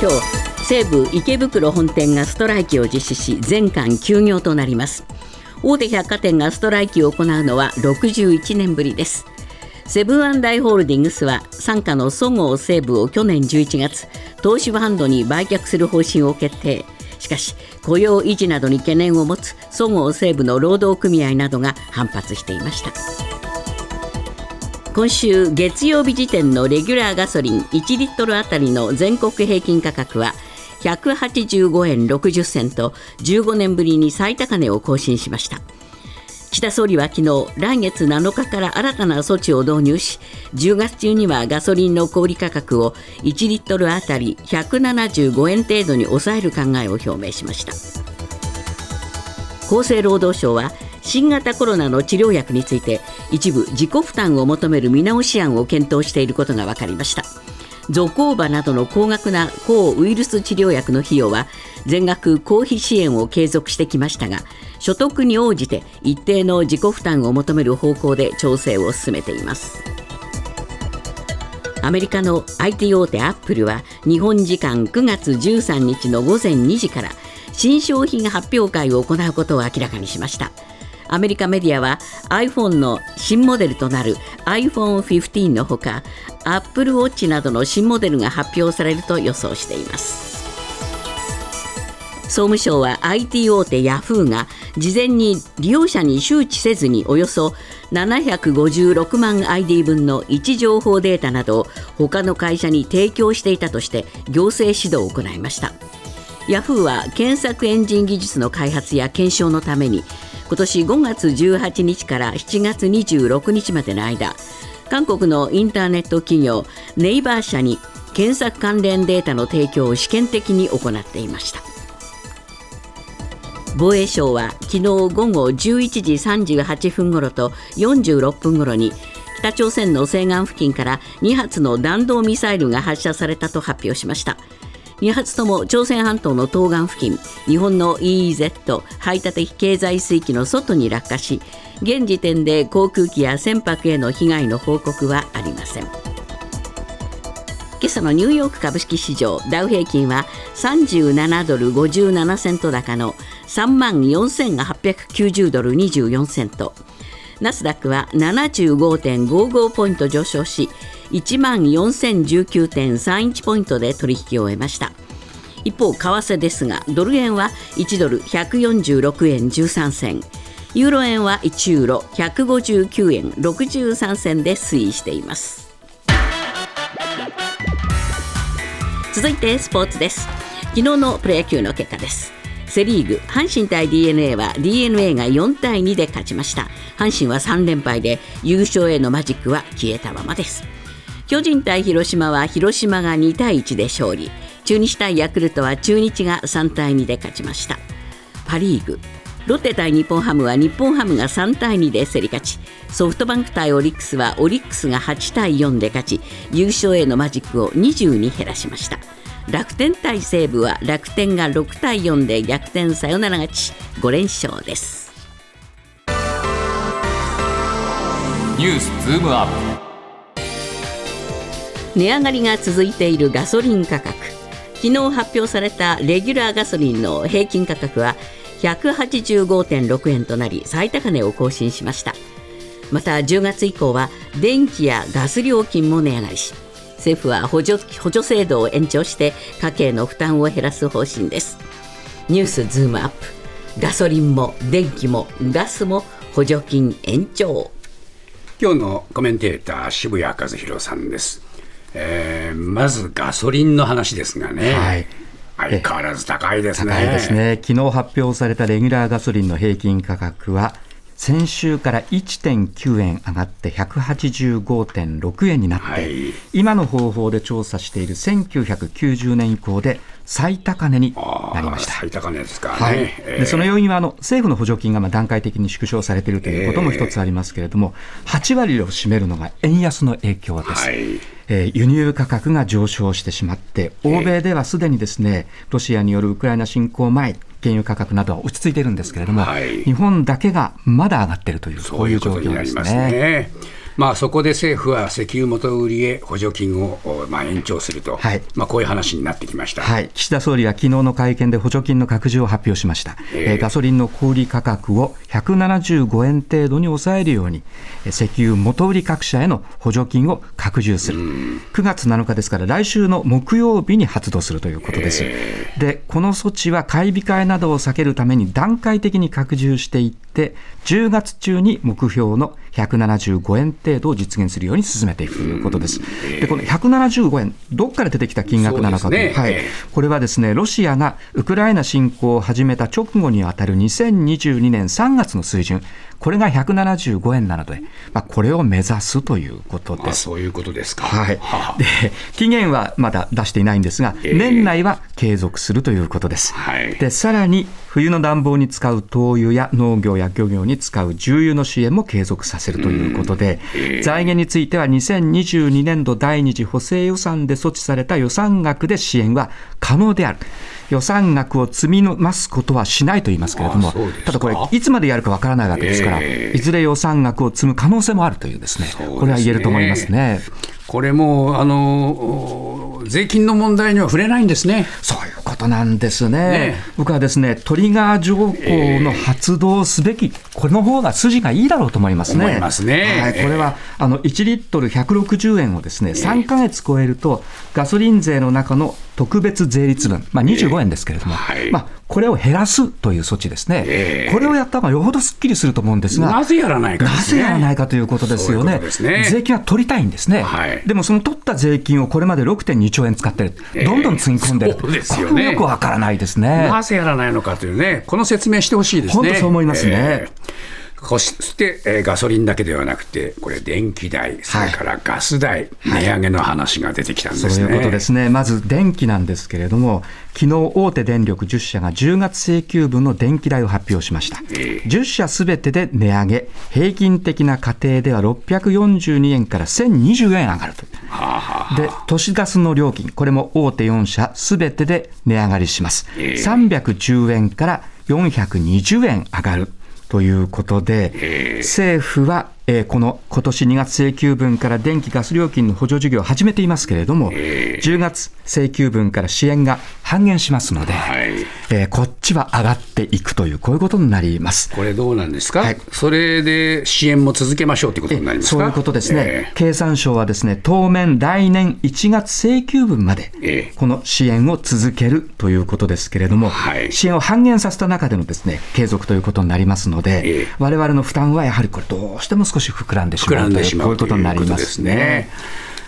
今日西武池袋本店がストライキを実施し全館休業となります。大手百貨店がストライキを行うのは61年ぶりです。セブンアイ・ホールディングスは傘下のそごう・西武を去年11月東芝ファンドに売却する方針を決定。しかし雇用維持などに懸念を持つそごう・西武の労働組合などが反発していました。今週月曜日時点のレギュラーガソリン1リットルあたりの全国平均価格は185円60銭と15年ぶりに最高値を更新しました。岸田総理は昨日来月7日から新たな措置を導入し10月中にはガソリンの小売価格を1リットルあたり175円程度に抑える考えを表明しました。厚生労働省は新型コロナの治療薬について一部自己負担を求める見直し案を検討していることが分かりました。ゾコーバなどの高額な抗ウイルス治療薬の費用は全額公費支援を継続してきましたが所得に応じて一定の自己負担を求める方向で調整を進めています。アメリカの IT 大手アップルは日本時間9月13日の午前2時から新商品発表会を行うことを明らかにしました。アメリカメディアは iPhone の新モデルとなる iPhone15 のほか Apple Watch などの新モデルが発表されると予想しています。総務省は IT 大手ヤフーが事前に利用者に周知せずにおよそ756万 ID 分の位置情報データなどを他の会社に提供していたとして行政指導を行いました。ヤフーは検索エンジン技術の開発や検証のために今年5月18日から7月26日までの間韓国のインターネット企業ネイバー社に検索関連データの提供を試験的に行っていました。防衛省は昨日午後11時38分ごろと46分ごろに北朝鮮の西岸付近から2発の弾道ミサイルが発射されたと発表しました。2発とも朝鮮半島の東岸付近日本の EEZ 排他的経済水域の外に落下し現時点で航空機や船舶への被害の報告はありません。今朝のニューヨーク株式市場ダウ平均は37ドル57セント高の3万4890ドル24セント。ナスダックは75.55ポイント上昇し1万4019.31ポイントで取引を終えました。一方為替ですがドル円は1ドル146円13銭。ユーロ円は1ユーロ159円63銭で推移しています。続いてスポーツです。昨日のプロ野球の結果です。セ・リーグ阪神対 d n a は d n a が4対2で勝ちました。阪神は3連敗で優勝へのマジックは消えたままです。巨人対広島は広島が2対1で勝利。中日対ヤクルトは中日が3対2で勝ちました。パ・リーグ。ロッテ対日本ハムは日本ハムが3対2で競り勝ち。ソフトバンク対オリックスはオリックスが8対4で勝ち。優勝へのマジックを20に減らしました。楽天対西武は楽天が6対4で逆転サヨナラ勝ち。5連勝です。ニュースズームアップ。値上がりが続いているガソリン価格。昨日発表されたレギュラーガソリンの平均価格は185.6円となり最高値を更新しました。また10月以降は電気やガス料金も値上がりし政府は補助補助制度を延長して家計の負担を減らす方針です。ニュースズームアップ。ガソリンも電気もガスも補助金延長。今日のコメンテーター渋谷和弘さんです、えー、まずガソリンの話ですがね、はい相変わらず高いですね。高いですね。昨日発表されたレギュラーガソリンの平均価格は先週から1.9円上がって185.6円になって、はい、今の方法で調査している1990年以降で最高値になりました。最高値ですか、ね、はい。えー、でその要因はあの政府の補助金がまあ段階的に縮小されているということも一つありますけれども、えー、8割を占めるのが円安の影響です。はい。えー、輸入価格が上昇してしまって、欧米ではすでにですね、ロシアによるウクライナ侵攻前、原油価格などは落ち着いているんですけれども、はい、日本だけがまだ上がっているという、こういう状況ですね。まあ、そこで政府は石油元売りへ補助金を、まあ、延長すると、はい、まあ、こういう話になってきました、はい、岸田総理は昨日の会見で補助金の拡充を発表しました、えー、ガソリンの小売価格を175円程度に抑えるように、石油元売り各社への補助金を拡充する、9月7日ですから、来週の木曜日に発動するということです。でこの措置は買い控えなどを避けるために段階的に拡充していって、10月中に目標の175円程度を実現するように進めていくということです。で、この175円、どこから出てきた金額なのかという、ね、はい、これはですね、ロシアがウクライナ侵攻を始めた直後にあたる2022年3月の水準、これが175円なので、まあ、これを目指すということです。そういうことですか。はい。で、期限はまだ出していないんですが、えー、年内は継続するということです。はい、で、さらに、冬の暖房に使う灯油や農業や漁業に使う重油の支援も継続させるということで、えー、財源については2022年度第二次補正予算で措置された予算額で支援は可能である。予算額を積み増すことはしないと言いますけれども、ただこれ、いつまでやるかわからないわけですから、えー、いずれ予算額を積む可能性もあるというですね、すねこれは言えると思いますね。これもあの税金の問題には触れないんですね。そういうことなんですね。ね僕はですね、トリガー条項の発動すべき、えー、これの方が筋がいいだろうと思いますね。ますね。はい、これは、あの1リットル160円をですね、3か月超えると、ガソリン税の中の特別税率分、まあ、25円ですけれども、えーはい、まあ、これを減らすという措置ですね、えー、これをやった方がよほどすっきりすると思うんですが、なぜやらないか、ね、なぜやらないかということですよね、ううね。税金は取りたいんですね、はい、でもその取った税金をこれまで6.2兆円使ってる、どんどんつぎ込んでる、ですよね、よくわからないですね。なぜやらないのかというね、この説明してほしいですね。本当そう思いますね。えーそして、えー、ガソリンだけではなくて、これ、電気代、それからガス代、はい、値上げの話が出てきたんですね、そういうことですね、まず電気なんですけれども、昨日大手電力10社が10月請求分の電気代を発表しました、えー、10社すべてで値上げ、平均的な家庭では642円から1020円上がると、はあはあ、で都市ガスの料金、これも大手4社すべてで値上がりします、えー、310円から420円上がる。ということで、政府はえー、この今年2月請求分から電気・ガス料金の補助事業を始めていますけれども、えー、10月請求分から支援が半減しますので、はい、えー、こっちは上がっていくという、こういうことになります。これ、どうなんですか、はい、それで支援も続けましょうということになりますそういうことですね、経産省はですね当面、来年1月請求分まで、この支援を続けるということですけれども、はい、支援を半減させた中でのですね継続ということになりますので、われわれの負担はやはりこれ、どうしても少し膨らんでしまうというこういうことになりますね。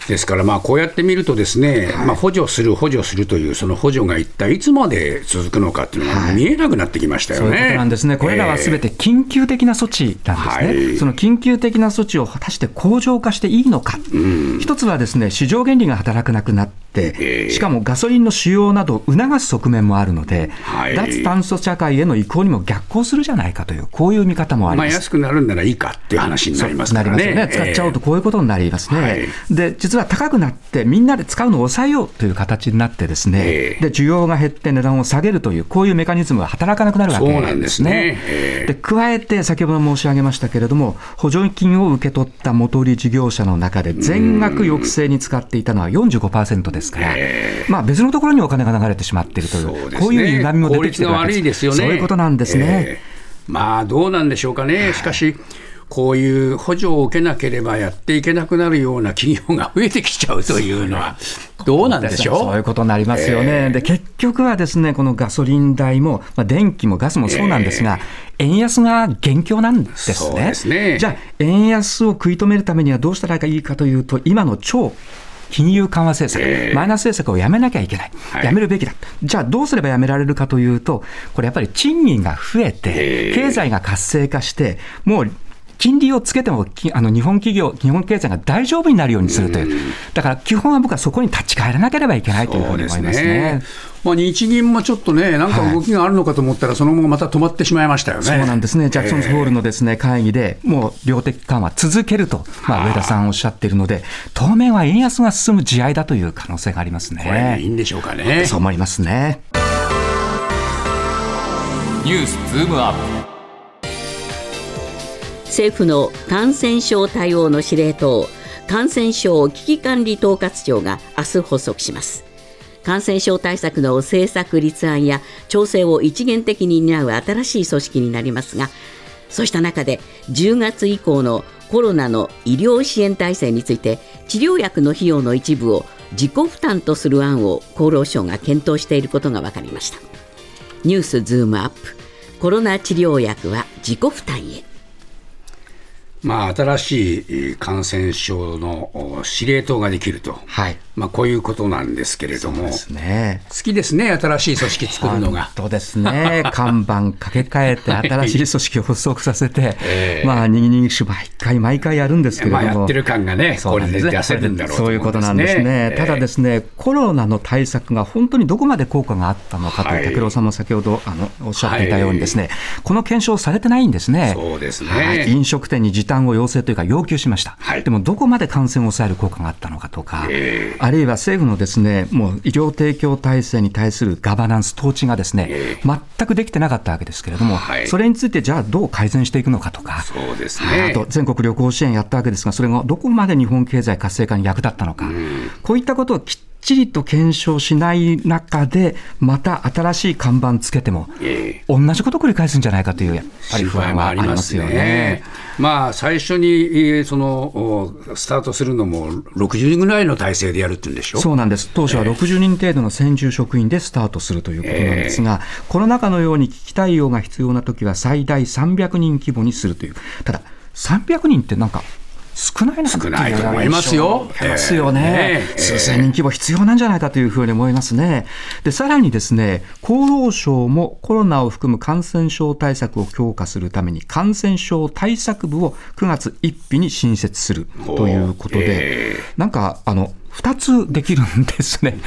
ですから、まあ、こうやって見るとですね、はい、まあ、補助する、補助するという、その補助が一体いつまで続くのかっていうのが見えなくなってきましたよね。はい、そういうことなんですね。これらはすべて緊急的な措置なんですね。えー、その緊急的な措置を果たして恒常化していいのか。うん、一つはですね、市場原理が働かなくなっしかもガソリンの使用などを促す側面もあるので、はい、脱炭素社会への移行にも逆行するじゃないかという、こういう見方もあります。まあ、安くなるんならいいかっていう話になりますね。なりますよね。使っちゃおうとこういうことになりますね。で、実は高くなってみんなで使うのを抑えようという形になってですね、えー、で需要が減って値段を下げるというこういうメカニズムが働かなくなるわけですね。で、ね加えて先ほど申し上げましたけれども補助金を受け取った元売り事業者の中で全額抑制に使っていたのは45%ですから、えー、まあ、別のところにお金が流れてしまっているという、ね、こういう歪みも出てきてるわけですよね。そういうことなんですね。えー、まあどうなんでしょうかね。しかし、こういう補助を受けなければやっていけなくなるような企業が増えてきちゃうというのは、どうなんでしょう？そういうことになりますよね、えー、で結局はですねこのガソリン代も、まあ、電気もガスもそうなんですが、えー、円安が元凶なんですね。すね。じゃあ、円安を食い止めるためにはどうしたらいいかというと、今の超金融緩和政策、えー、マイナス政策をやめなきゃいけない、はい、やめるべきだ、じゃあどうすればやめられるかというと、これやっぱり賃金が増えて、経済が活性化して、もう金利をつけてもあの日本企業、日本経済が大丈夫になるようにするという、だから基本は僕はそこに立ち返らなければいけないというふうに思いますね。まあ、日銀もちょっとね、なんか動きがあるのかと思ったら、その後また止まってしまいましたよね、そうなんですね、ジャクソンズホールのです、ね、会議で、もう量的緩和続けると、まあ、上田さんおっしゃっているので、当面は円安が進む地合いだという可能性がありますね。これ、いいんでしょうかね。そう思いますね。ニュースズームアップ政府の感染症対応の司令塔感染症危機管理統括庁が明日発足します感染症対策の政策立案や調整を一元的に担う新しい組織になりますがそうした中で10月以降のコロナの医療支援体制について治療薬の費用の一部を自己負担とする案を厚労省が検討していることが分かりました。ニュースズームアップ。コロナ治療薬は自己負担へ。まあ、新しい感染症の司令塔ができると、はい、まあ、こういうことなんですけれども、ね、好きですね、新しい組織作るのが。本当ですね、看板掛け替えて、新しい組織を発足させて、えー、まあ、にぎにぎし毎回毎回やるんですけれども、まあ、やってる感がね、これで出せるんだろうそういうことなんですね、ただですね、コロナの対策が本当にどこまで効果があったのかと、はい、拓郎さんも先ほどあのおっしゃっていたようにですね、はい、この検証されてないんですね。そうですね、はい、飲食店に時短を要請というか、要求しました、はい、でもどこまで感染を抑える効果があったのかとか、えー、あるいは政府のですねもう医療提供体制に対するガバナンス、統治がですね、えー、全くできてなかったわけですけれども、はい、それについてじゃあどう改善していくのかとか、そうですね、あと全国旅行支援やったわけですが、それがどこまで日本経済活性化に役立ったのか、こういったことをきっちりと検証しない中で、また新しい看板つけても、同じこと繰り返すんじゃないかという、やっぱり不安はありますよね。まあ、最初にそのスタートするのも、60人ぐらいの体制でやるって言うんでしょ？そうなんです、当初は60人程度の専従職員でスタートするということなんですが、えー、コロナ禍のように危機対応が必要なときは、最大300人規模にするという、ただ、300人ってなんか、少ない少ないと思いますよ。ですよね、えー、数千人規模必要なんじゃないかというふうに思いますね。で、さらにですね、厚労省もコロナを含む感染症対策を強化するために感染症対策部を9月1日に新設するということで、えー、なんか、あの、2つできるんですね。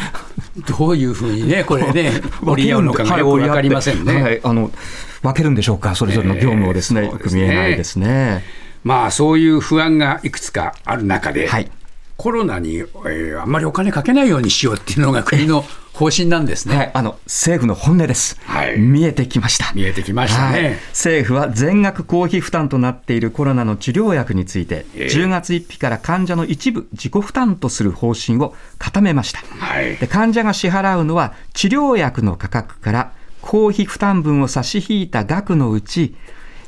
どういうふうにね、これね、折り合うのかがよく分かりませんね。はい、あの分けるんでしょうか、それぞれの業務をですね、えー、よく見えないですね。まあ、そういう不安がいくつかある中で、はい、コロナに、えー、あんまりお金かけないようにしようっていうのが国の方針なんですね、はい、あの政府の本音です、はい、見えてきました。見えてきましたね、はい、政府は全額公費負担となっているコロナの治療薬について、えー、10月1日から患者の一部自己負担とする方針を固めました、はい、で患者が支払うのは治療薬の価格から公費負担分を差し引いた額のうち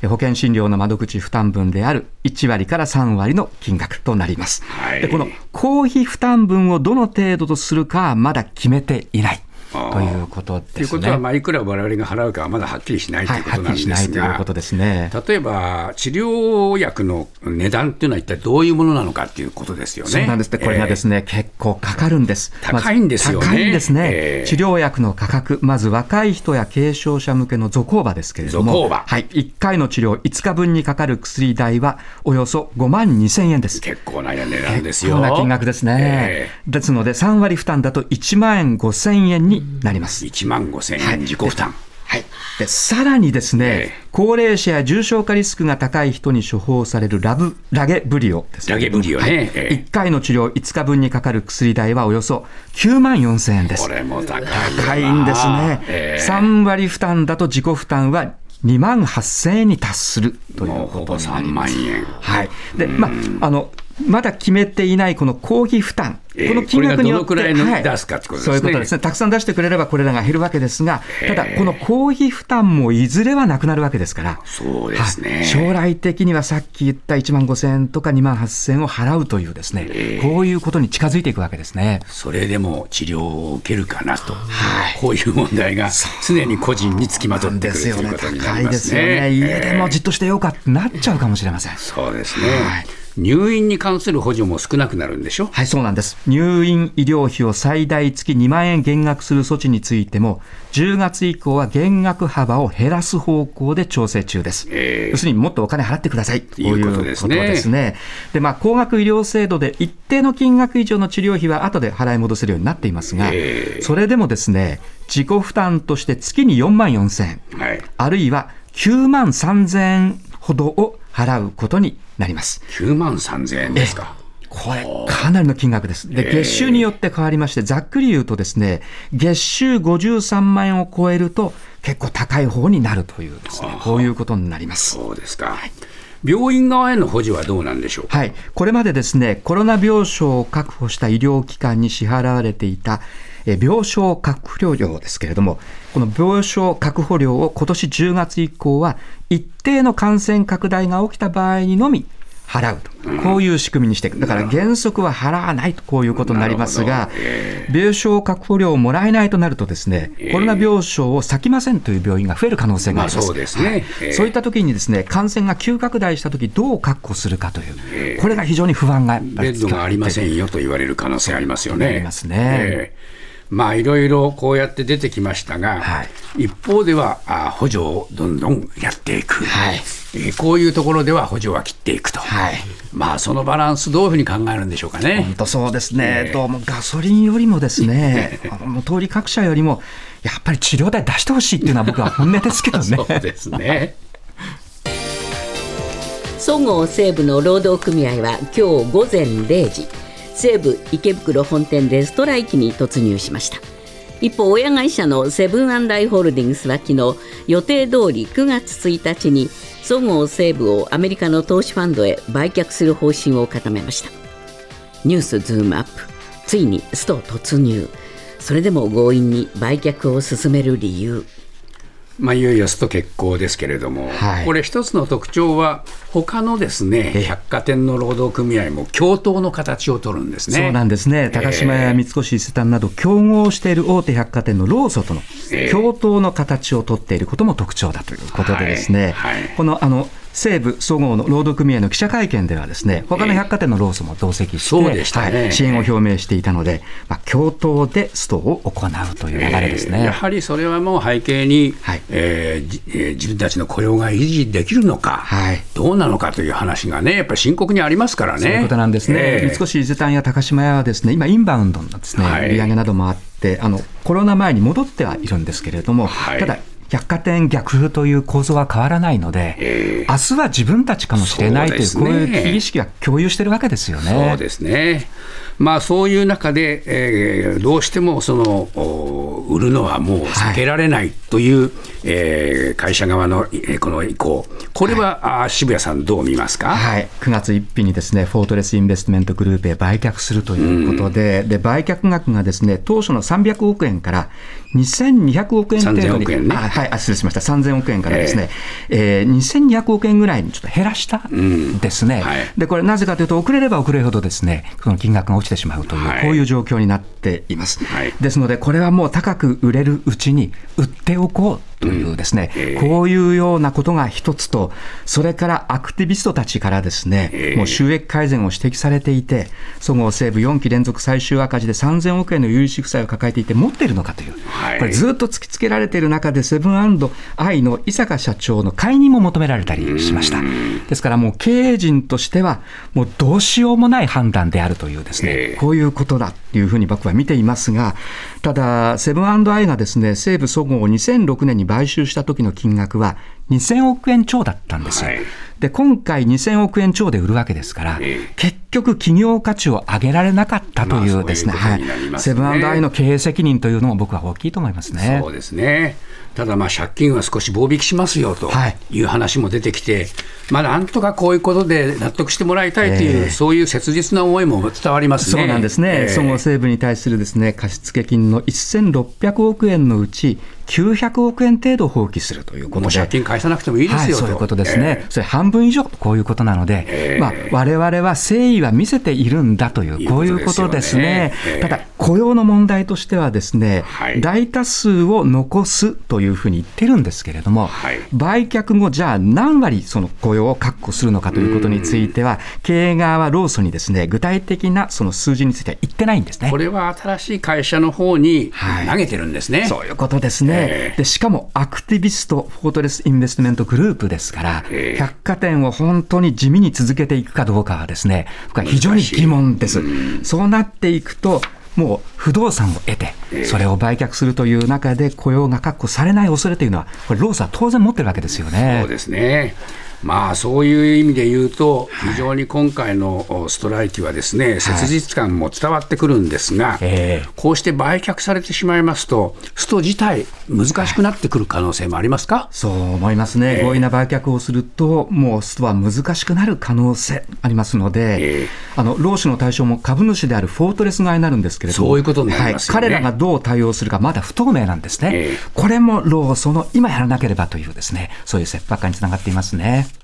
保険診療の窓口負担分である1割から3割の金額となります。はい、でこの公費負担分をどの程度とするかはまだ決めていない。ということですね。ということは、まあ、いくら我々が払うかはまだはっきりしないということなんですが、はい、ということですね、例えば治療薬の値段っていうのは、一体どういうものなのかっていうことですよね。そうなんですね、これがですね、えー、結構かかるんです。高いんですよね。高いんですね、えー、治療薬の価格、まず若い人や軽症者向けのゾコーバですけれども、はい、1回の治療5日分にかかる薬代はおよそ5万2000円です。結構な値段ですよ。結構な金額ですね。えー、ですので、3割負担だと1万円5000円になります。1万5000円、自己負担。はい、でさらにですね、えー、高齢者や重症化リスクが高い人に処方されるラブラゲブリオです、ね、ラゲブリオね、はい、えー、1回の治療5日分にかかる薬代はおよそ9万4000円です。これも高い高いんですね、えー、3割負担だと自己負担は2万8000円に達するということになります。はい。でまあ、あのまだ決めていないこの公費負担、えー、この金額によって、はい、そういうことですね、たくさん出してくれればこれらが減るわけですが、ただ、この公費負担もいずれはなくなるわけですから、そうですね、はい、将来的にはさっき言った1万5000円とか2万8000円を払うというですね、えー、こういうことに近づいていくわけですね。それでも治療を受けるかなと、はい、こういう問題が常に個人につきまとってくるということになりますね。家でもじっとしてようかってなっちゃうかもしれません。そうですね、はい入院に関する補助も少なくなるんでしょ？はい、そうなんです。入院医療費を最大月2万円減額する措置についても、10月以降は減額幅を減らす方向で調整中です。えー、要するにもっとお金払ってください。ということですね。ですね。で、まあ、高額医療制度で一定の金額以上の治療費は後で払い戻せるようになっていますが、えー、それでもですね、自己負担として月に4万4千円、はい、あるいは9万3千円ほどを払うことになります。9万3000円ですか。これ、かなりの金額です。で、月収によって変わりまして、ざっくり言うとですね、月収53万円を超えると、結構高い方になるというですね、こういうことになります。そうですか。はい病院側への補助はどうなんでしょう？はい、これまでですねコロナ病床を確保した医療機関に支払われていた病床確保料ですけれども、この病床確保料を今年10月以降は、一定の感染拡大が起きた場合にのみ払うと、こういう仕組みにしていく、だから原則は払わないとこういうことになりますが、病床確保料をもらえないとなると、ですねコロナ病床を割きませんという病院が増える可能性があります。そうですね、そういった時にですね感染が急拡大した時どう確保するかという、これが非常に不安がベッドがありませんよと言われる可能性ありますよね。ありますね。まあいろいろこうやって出てきましたが、はい、一方ではあ補助をどんどんやっていく、はい、えー、こういうところでは補助は切っていくと、はい、まあそのバランス、どういうふうに考えるんでしょうかね。本当そうですね、えー、どうもガソリンよりもですね、もう通り各社よりも、やっぱり治療代出してほしいっていうのは、僕は本音ですけどね。そうですね。そごう・西武の労働組合は今日午前0時西武池袋本店でストライキに突入しました。一方親会社のセブンアイ・ホールディングスは昨日予定通り9月1日にそごう・西武をアメリカの投資ファンドへ売却する方針を固めました。ニュースズームアップ。ついにスト突入。それでも強引に売却を進める理由。まあ、いよいよスト決行ですけれども、はい、これ、一つの特徴は、他のですね百貨店の労働組合も共闘の形を取るんですね。そうなんですね、高島屋、三越伊勢丹など、競合している大手百貨店の労組との共闘の形を取っていることも特徴だということで、ですね、はい。はい、このあの西武そごうの労働組合の記者会見ではですね他の百貨店の労組も同席して、ね。はい、支援を表明していたので、まあ、共闘でストを行うという流れですね、えー、やはりそれはもう背景に、はい、えーえー、自分たちの雇用が維持できるのか、はい、どうなのかという話がねやっぱり深刻にありますからね。そういうことなんですね、えー、三越伊勢丹や高島屋はですね今インバウンドのですね、売り上げなどもあってあのコロナ前に戻ってはいるんですけれども、はい、ただ百貨店逆風という構造は変わらないので、えー、明日は自分たちかもしれないという、うね、こういう危機意識は共有してるわけですよね。そうですねまあ、そういう中で、えー、どうしてもその売るのはもう避けられないという、はい、えー、会社側の、えー、この意向、これは、はい、渋谷さん、どう見ますか、はい、9月1日にですねフォートレス・インベストメントグループへ売却するということで、うん、で売却額がですね当初の300億円から2200億円程度に、ね、あはい、失礼しました、3000億円からですね、えー、えー、2200億円ぐらいにちょっと減らしたんですね、うん。はい、でこれ、なぜかというと、遅れれば遅れるほどですね、その金額が落ちてしまうという、はい、こういう状況になっています。はい、ですので、これはもう高く売れるうちに売っておこうというですね、うん。えー、こういうようなことが一つと、それからアクティビストたちからですね、えー、もう収益改善を指摘されていて、そごう・西武4期連続最終赤字で3000億円の有利子負債を抱えていて、持っているのかという、はい、これ、ずっと突きつけられている中で、セブンアイの伊坂社長の解任も求められたりしました。ですからもう経営陣としては、もうどうしようもない判断であるというですね、えー、こういうことだというふうに僕は見ていますが、ただ、セブンアイがですね、西武そごうを2006年に買収した時の金額は2000億円超だったんですよ。はい、で今回2000億円超で売るわけですから、えー、結局企業価値を上げられなかったというですね、はい、セブンアイの経営責任というのも僕は大きいと思いますね。そうですね。ただまあ借金は少し棒引きしますよとい。う話も出てきて、まあ、なんとかこういうことで納得してもらいたいという、えー、そういう切実な思いも伝わりますね。そうなんですね、えー、そごう・西武に対するですね貸付金の1600億円のうち、900億円程度放棄するということで、借金返さなくてもいいですよ、はい、そういうことですね、えー、それ半分以上、こういうことなので、えーまあ、我々は誠意は見せているんだという、こういうことですね。すねただ雇用の問題としてはですね、はい、大多数を残すというふうに言ってるんですけれども、はい、売却後、じゃあ何割その雇用を確保するのかということについては、経営側は労組にですね具体的なその数字については言ってないんですね。これは新しい会社の方に投げてるんですね、はい、そういうことですね、えー、でしかもアクティビスト、フォートレス・インベストメントグループですから、えー、百貨店を本当に地味に続けていくかどうかはですね僕は非常に疑問です。そうなっていくともう不動産を得て、それを売却するという中で雇用が確保されない恐れというのは、これ、労組は当然持ってるわけですよね。そうですねまあ、そういう意味で言うと、非常に今回のストライキはですね、切実感も伝わってくるんですが、こうして売却されてしまいますと、スト自体、難しくなってくる可能性もありますか？そう思いますね、強引な売却をすると、もうストは難しくなる可能性ありますので、あの労使の対象も株主であるフォートレス側になるんですけれども、そういうことになります、ね。はい、彼らがどう対応するか、まだ不透明なんですね、これも労組の今やらなければというですね、そういう切迫感につながっていますね。